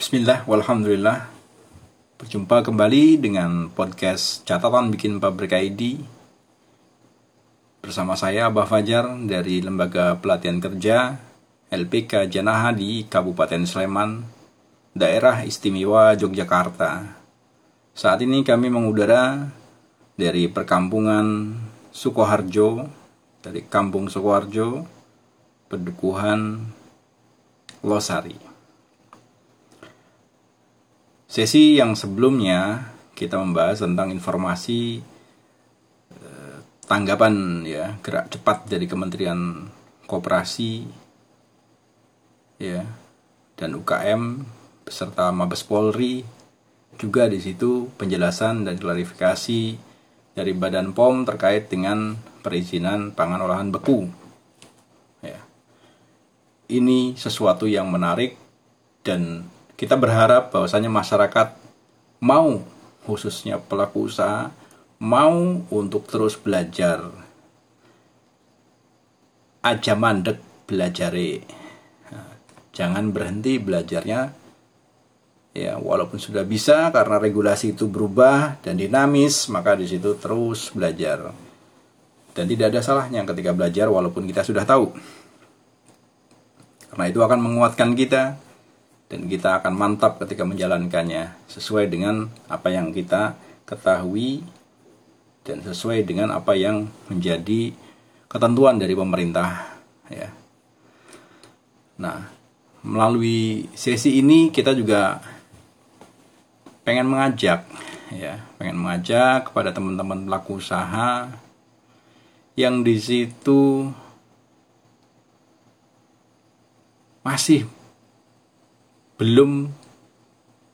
Bismillah, walhamdulillah. Berjumpa kembali dengan podcast Catatan Bikin Pabrik ID Bersama saya Abah Fajar dari Lembaga Pelatihan Kerja LPK Janaha di Kabupaten Sleman Daerah Istimewa Yogyakarta. Saat ini kami mengudara dari perkampungan Sukoharjo Dari Kampung Sukoharjo Pedukuhan Losari Sesi yang sebelumnya kita membahas tentang informasi eh, tanggapan ya gerak cepat dari Kementerian Koperasi ya dan UKM beserta Mabes Polri juga di situ penjelasan dan klarifikasi dari Badan POM terkait dengan perizinan pangan olahan beku. Ya. Ini sesuatu yang menarik dan kita berharap bahwasanya masyarakat mau khususnya pelaku usaha mau untuk terus belajar. Aja mandek belajar jangan berhenti belajarnya. Ya walaupun sudah bisa karena regulasi itu berubah dan dinamis maka di situ terus belajar. Dan tidak ada salahnya ketika belajar walaupun kita sudah tahu. Karena itu akan menguatkan kita dan kita akan mantap ketika menjalankannya sesuai dengan apa yang kita ketahui dan sesuai dengan apa yang menjadi ketentuan dari pemerintah ya. Nah, melalui sesi ini kita juga pengen mengajak ya, pengen mengajak kepada teman-teman pelaku usaha yang di situ masih belum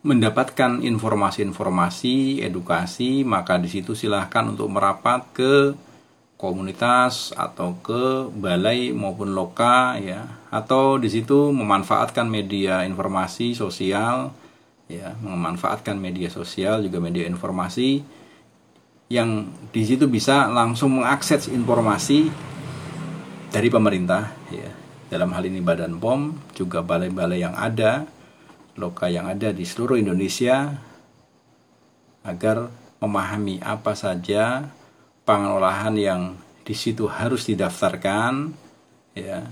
mendapatkan informasi-informasi edukasi maka di situ silahkan untuk merapat ke komunitas atau ke balai maupun loka ya. Atau di situ memanfaatkan media informasi sosial ya. Memanfaatkan media sosial juga media informasi yang di situ bisa langsung mengakses informasi dari pemerintah ya. Dalam hal ini Badan POM juga balai-balai yang ada loka yang ada di seluruh Indonesia agar memahami apa saja pangan olahan yang di situ harus didaftarkan ya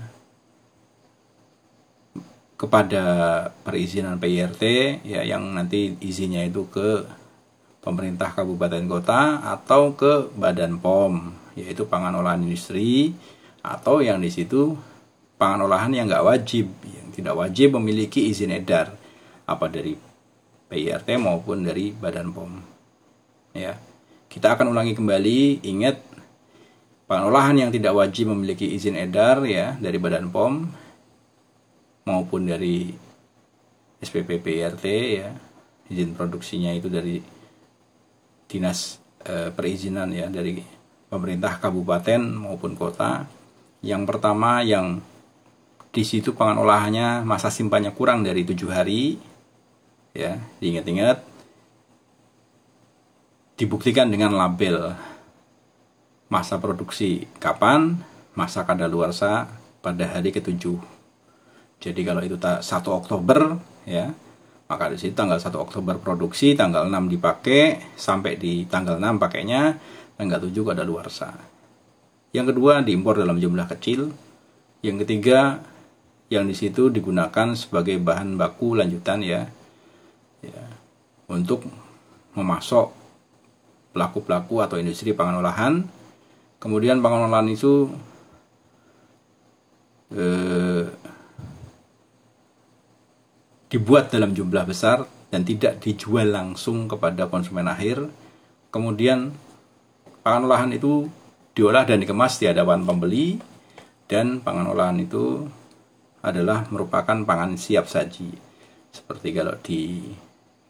kepada perizinan PIRT ya yang nanti izinnya itu ke pemerintah kabupaten kota atau ke Badan POM yaitu pangan olahan industri atau yang di situ pangan olahan yang nggak wajib yang tidak wajib memiliki izin edar apa dari PIRT maupun dari Badan POM. Ya. Kita akan ulangi kembali, ingat pengolahan yang tidak wajib memiliki izin edar ya dari Badan POM maupun dari SPP PIRT ya. Izin produksinya itu dari Dinas e, Perizinan ya dari pemerintah kabupaten maupun kota. Yang pertama yang di situ pangan olahannya masa simpannya kurang dari tujuh hari ya diingat-ingat dibuktikan dengan label masa produksi kapan masa kadaluarsa pada hari ketujuh. Jadi kalau itu 1 Oktober ya maka di situ tanggal 1 Oktober produksi tanggal 6 dipakai sampai di tanggal 6 pakainya tanggal 7 kadaluarsa. Yang kedua diimpor dalam jumlah kecil. Yang ketiga yang di situ digunakan sebagai bahan baku lanjutan ya ya, untuk memasok pelaku-pelaku atau industri pangan olahan. Kemudian pangan olahan itu eh, dibuat dalam jumlah besar dan tidak dijual langsung kepada konsumen akhir. Kemudian pangan olahan itu diolah dan dikemas di hadapan pembeli dan pangan olahan itu adalah merupakan pangan siap saji. Seperti kalau di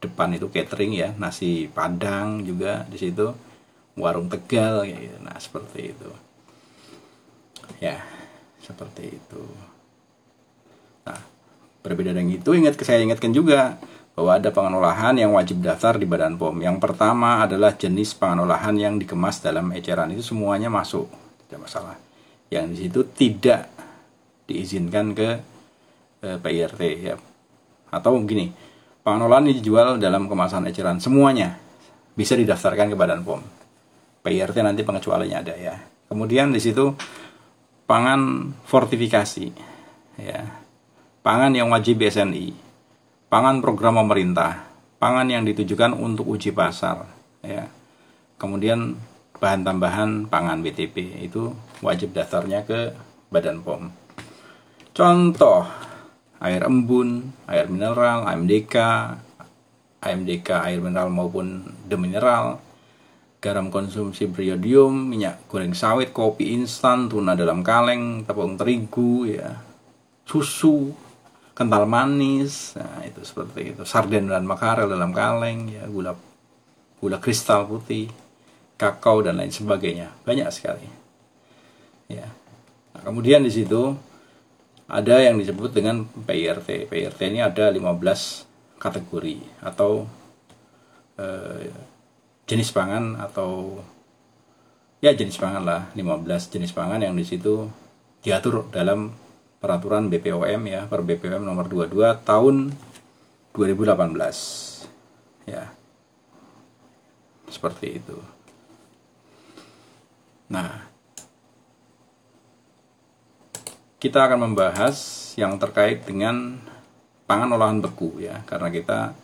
depan itu catering ya nasi padang juga di situ warung tegal ya gitu. nah seperti itu ya seperti itu nah berbeda dengan itu ingat saya ingatkan juga bahwa ada pangan olahan yang wajib daftar di Badan POM. Yang pertama adalah jenis pangan olahan yang dikemas dalam eceran itu semuanya masuk, tidak masalah. Yang di situ tidak diizinkan ke eh, PIRT ya. Atau begini, Ini dijual dalam kemasan eceran semuanya bisa didaftarkan ke Badan POM. PIRT nanti pengecualiannya ada ya. Kemudian di situ pangan fortifikasi ya. Pangan yang wajib BSNI. Pangan program pemerintah. Pangan yang ditujukan untuk uji pasar ya. Kemudian bahan tambahan pangan BTP itu wajib daftarnya ke Badan POM. Contoh air embun, air mineral, AMDK, AMDK air mineral maupun demineral, garam konsumsi beriodium, minyak goreng sawit, kopi instan, tuna dalam kaleng, tepung terigu, ya, susu, kental manis, nah itu seperti itu, sarden dan makarel dalam kaleng, ya, gula gula kristal putih, kakao dan lain sebagainya, banyak sekali. Ya. Nah, kemudian di situ ada yang disebut dengan PIRT. PIRT ini ada 15 kategori atau eh, jenis pangan atau ya jenis pangan lah 15 jenis pangan yang di situ diatur dalam peraturan BPOM ya per BPOM nomor 22 tahun 2018 ya. Seperti itu. Nah kita akan membahas yang terkait dengan pangan olahan beku ya. Karena kita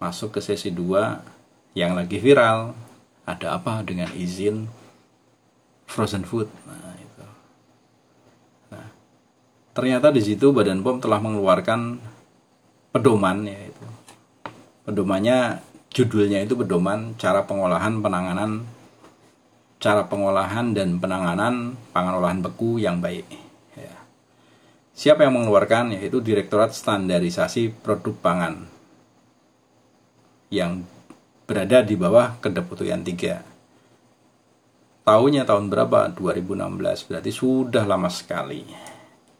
masuk ke sesi 2 yang lagi viral. Ada apa dengan izin frozen food? Nah itu. Nah ternyata di situ Badan POM telah mengeluarkan pedoman yaitu pedomannya judulnya itu pedoman cara pengolahan penanganan cara pengolahan dan penanganan pangan olahan beku yang baik Siapa yang mengeluarkan? Yaitu Direktorat Standarisasi Produk Pangan yang berada di bawah Kedeputian 3. Tahunnya tahun berapa? 2016. Berarti sudah lama sekali.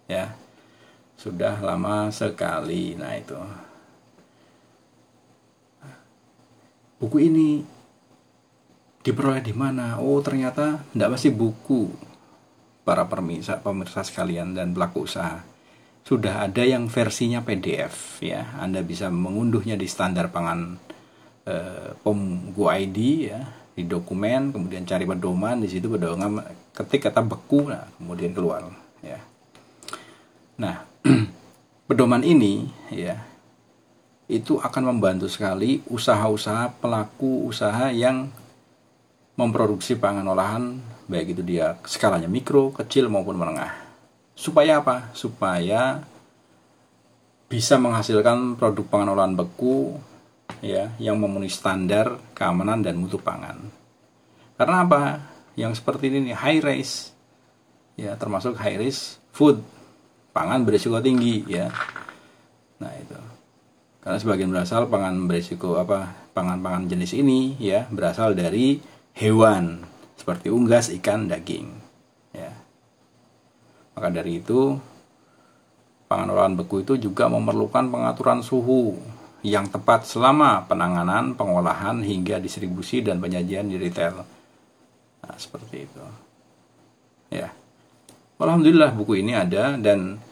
Ya. Sudah lama sekali. Nah, itu. Buku ini diperoleh di mana? Oh, ternyata tidak masih buku para pemirsa pemirsa sekalian dan pelaku usaha sudah ada yang versinya PDF ya. Anda bisa mengunduhnya di standar pangan eh, POM ID ya di dokumen kemudian cari pedoman di situ pedoman ketik kata beku nah kemudian keluar ya. Nah, pedoman ini ya itu akan membantu sekali usaha-usaha pelaku usaha yang memproduksi pangan olahan baik itu dia skalanya mikro, kecil maupun menengah supaya apa? Supaya bisa menghasilkan produk pangan olahan beku ya yang memenuhi standar keamanan dan mutu pangan. Karena apa? Yang seperti ini high risk ya termasuk high risk food pangan berisiko tinggi ya. Nah itu karena sebagian berasal pangan berisiko apa pangan-pangan jenis ini ya berasal dari hewan seperti unggas, ikan, daging. Maka dari itu, pangan olahan beku itu juga memerlukan pengaturan suhu yang tepat selama penanganan, pengolahan, hingga distribusi dan penyajian di retail. Nah, seperti itu. Ya. Alhamdulillah buku ini ada dan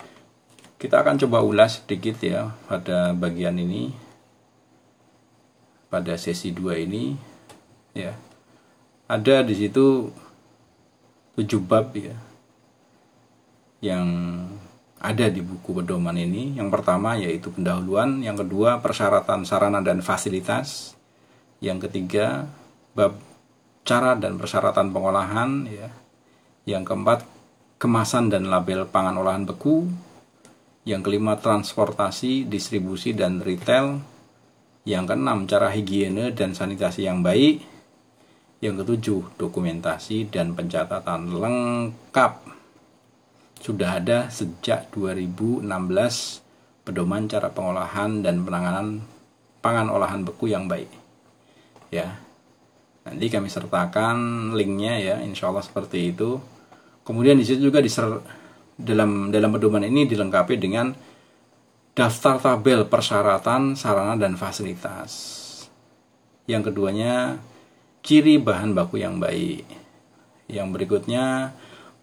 kita akan coba ulas sedikit ya pada bagian ini pada sesi 2 ini ya. Ada di situ tujuh bab ya yang ada di buku pedoman ini. Yang pertama yaitu pendahuluan, yang kedua persyaratan sarana dan fasilitas, yang ketiga bab cara dan persyaratan pengolahan ya. Yang keempat kemasan dan label pangan olahan beku. Yang kelima transportasi, distribusi dan retail. Yang keenam cara higiene dan sanitasi yang baik. Yang ketujuh dokumentasi dan pencatatan lengkap sudah ada sejak 2016 pedoman cara pengolahan dan penanganan pangan olahan beku yang baik. Ya. Nanti kami sertakan linknya ya, insya Allah seperti itu. Kemudian di situ juga diser dalam dalam pedoman ini dilengkapi dengan daftar tabel persyaratan sarana dan fasilitas. Yang keduanya ciri bahan baku yang baik. Yang berikutnya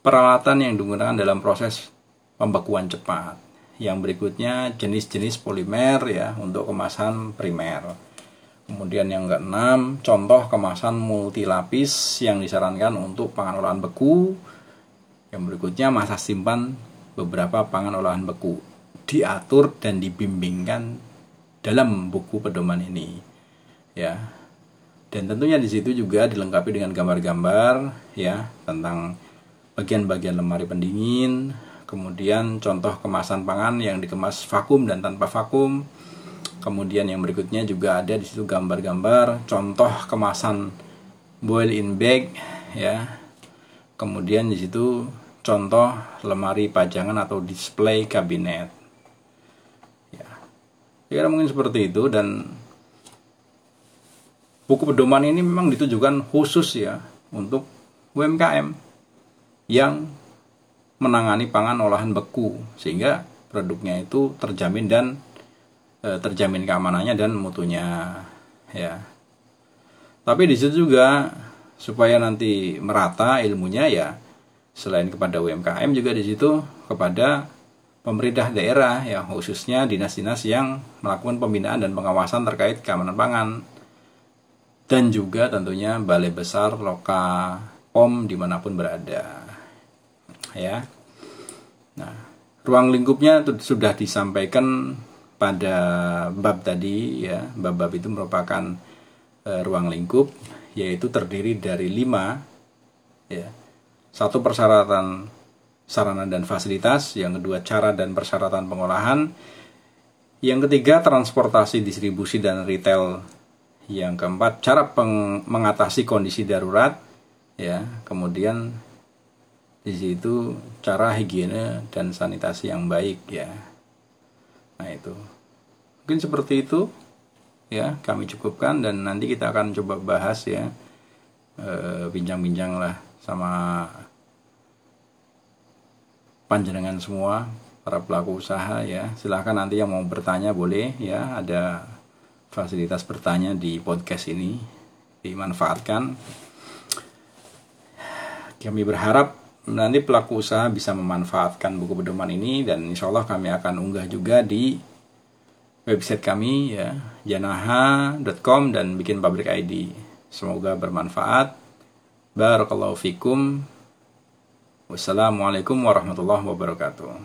peralatan yang digunakan dalam proses pembekuan cepat yang berikutnya jenis-jenis polimer ya untuk kemasan primer. Kemudian yang keenam, contoh kemasan multilapis yang disarankan untuk pangan olahan beku. Yang berikutnya masa simpan beberapa pangan olahan beku. Diatur dan dibimbingkan dalam buku pedoman ini. Ya. Dan tentunya di situ juga dilengkapi dengan gambar-gambar ya tentang bagian-bagian lemari pendingin, kemudian contoh kemasan pangan yang dikemas vakum dan tanpa vakum. Kemudian yang berikutnya juga ada di situ gambar-gambar contoh kemasan boil in bag ya. Kemudian di situ contoh lemari pajangan atau display kabinet. Ya. Kira mungkin seperti itu dan buku pedoman ini memang ditujukan khusus ya untuk UMKM yang menangani pangan olahan beku sehingga produknya itu terjamin dan e, terjamin keamanannya dan mutunya ya. Tapi di situ juga supaya nanti merata ilmunya ya selain kepada UMKM juga di situ kepada pemerintah daerah ya khususnya dinas-dinas yang melakukan pembinaan dan pengawasan terkait keamanan pangan dan juga tentunya balai besar loka pom di mana pun berada ya. Nah, ruang lingkupnya sudah disampaikan pada bab tadi ya. Bab-bab itu merupakan e, ruang lingkup yaitu terdiri dari lima ya. Satu persyaratan sarana dan fasilitas, yang kedua cara dan persyaratan pengolahan, yang ketiga transportasi, distribusi dan retail, yang keempat cara peng mengatasi kondisi darurat, ya, kemudian di situ cara higiene dan sanitasi yang baik ya. Nah itu. Mungkin seperti itu ya kami cukupkan. Dan nanti kita akan coba bahas ya eh, bincang-bincang lah sama panjenengan semua para pelaku usaha ya. Silahkan nanti yang mau bertanya boleh ya. Ada fasilitas bertanya di podcast ini dimanfaatkan. Kami berharap nanti pelaku usaha bisa memanfaatkan buku pedoman ini dan insya Allah kami akan unggah juga di website kami ya janaha.com dan bikin pabrik ID semoga bermanfaat. Barakallahu fikum. Wassalamualaikum warahmatullahi wabarakatuh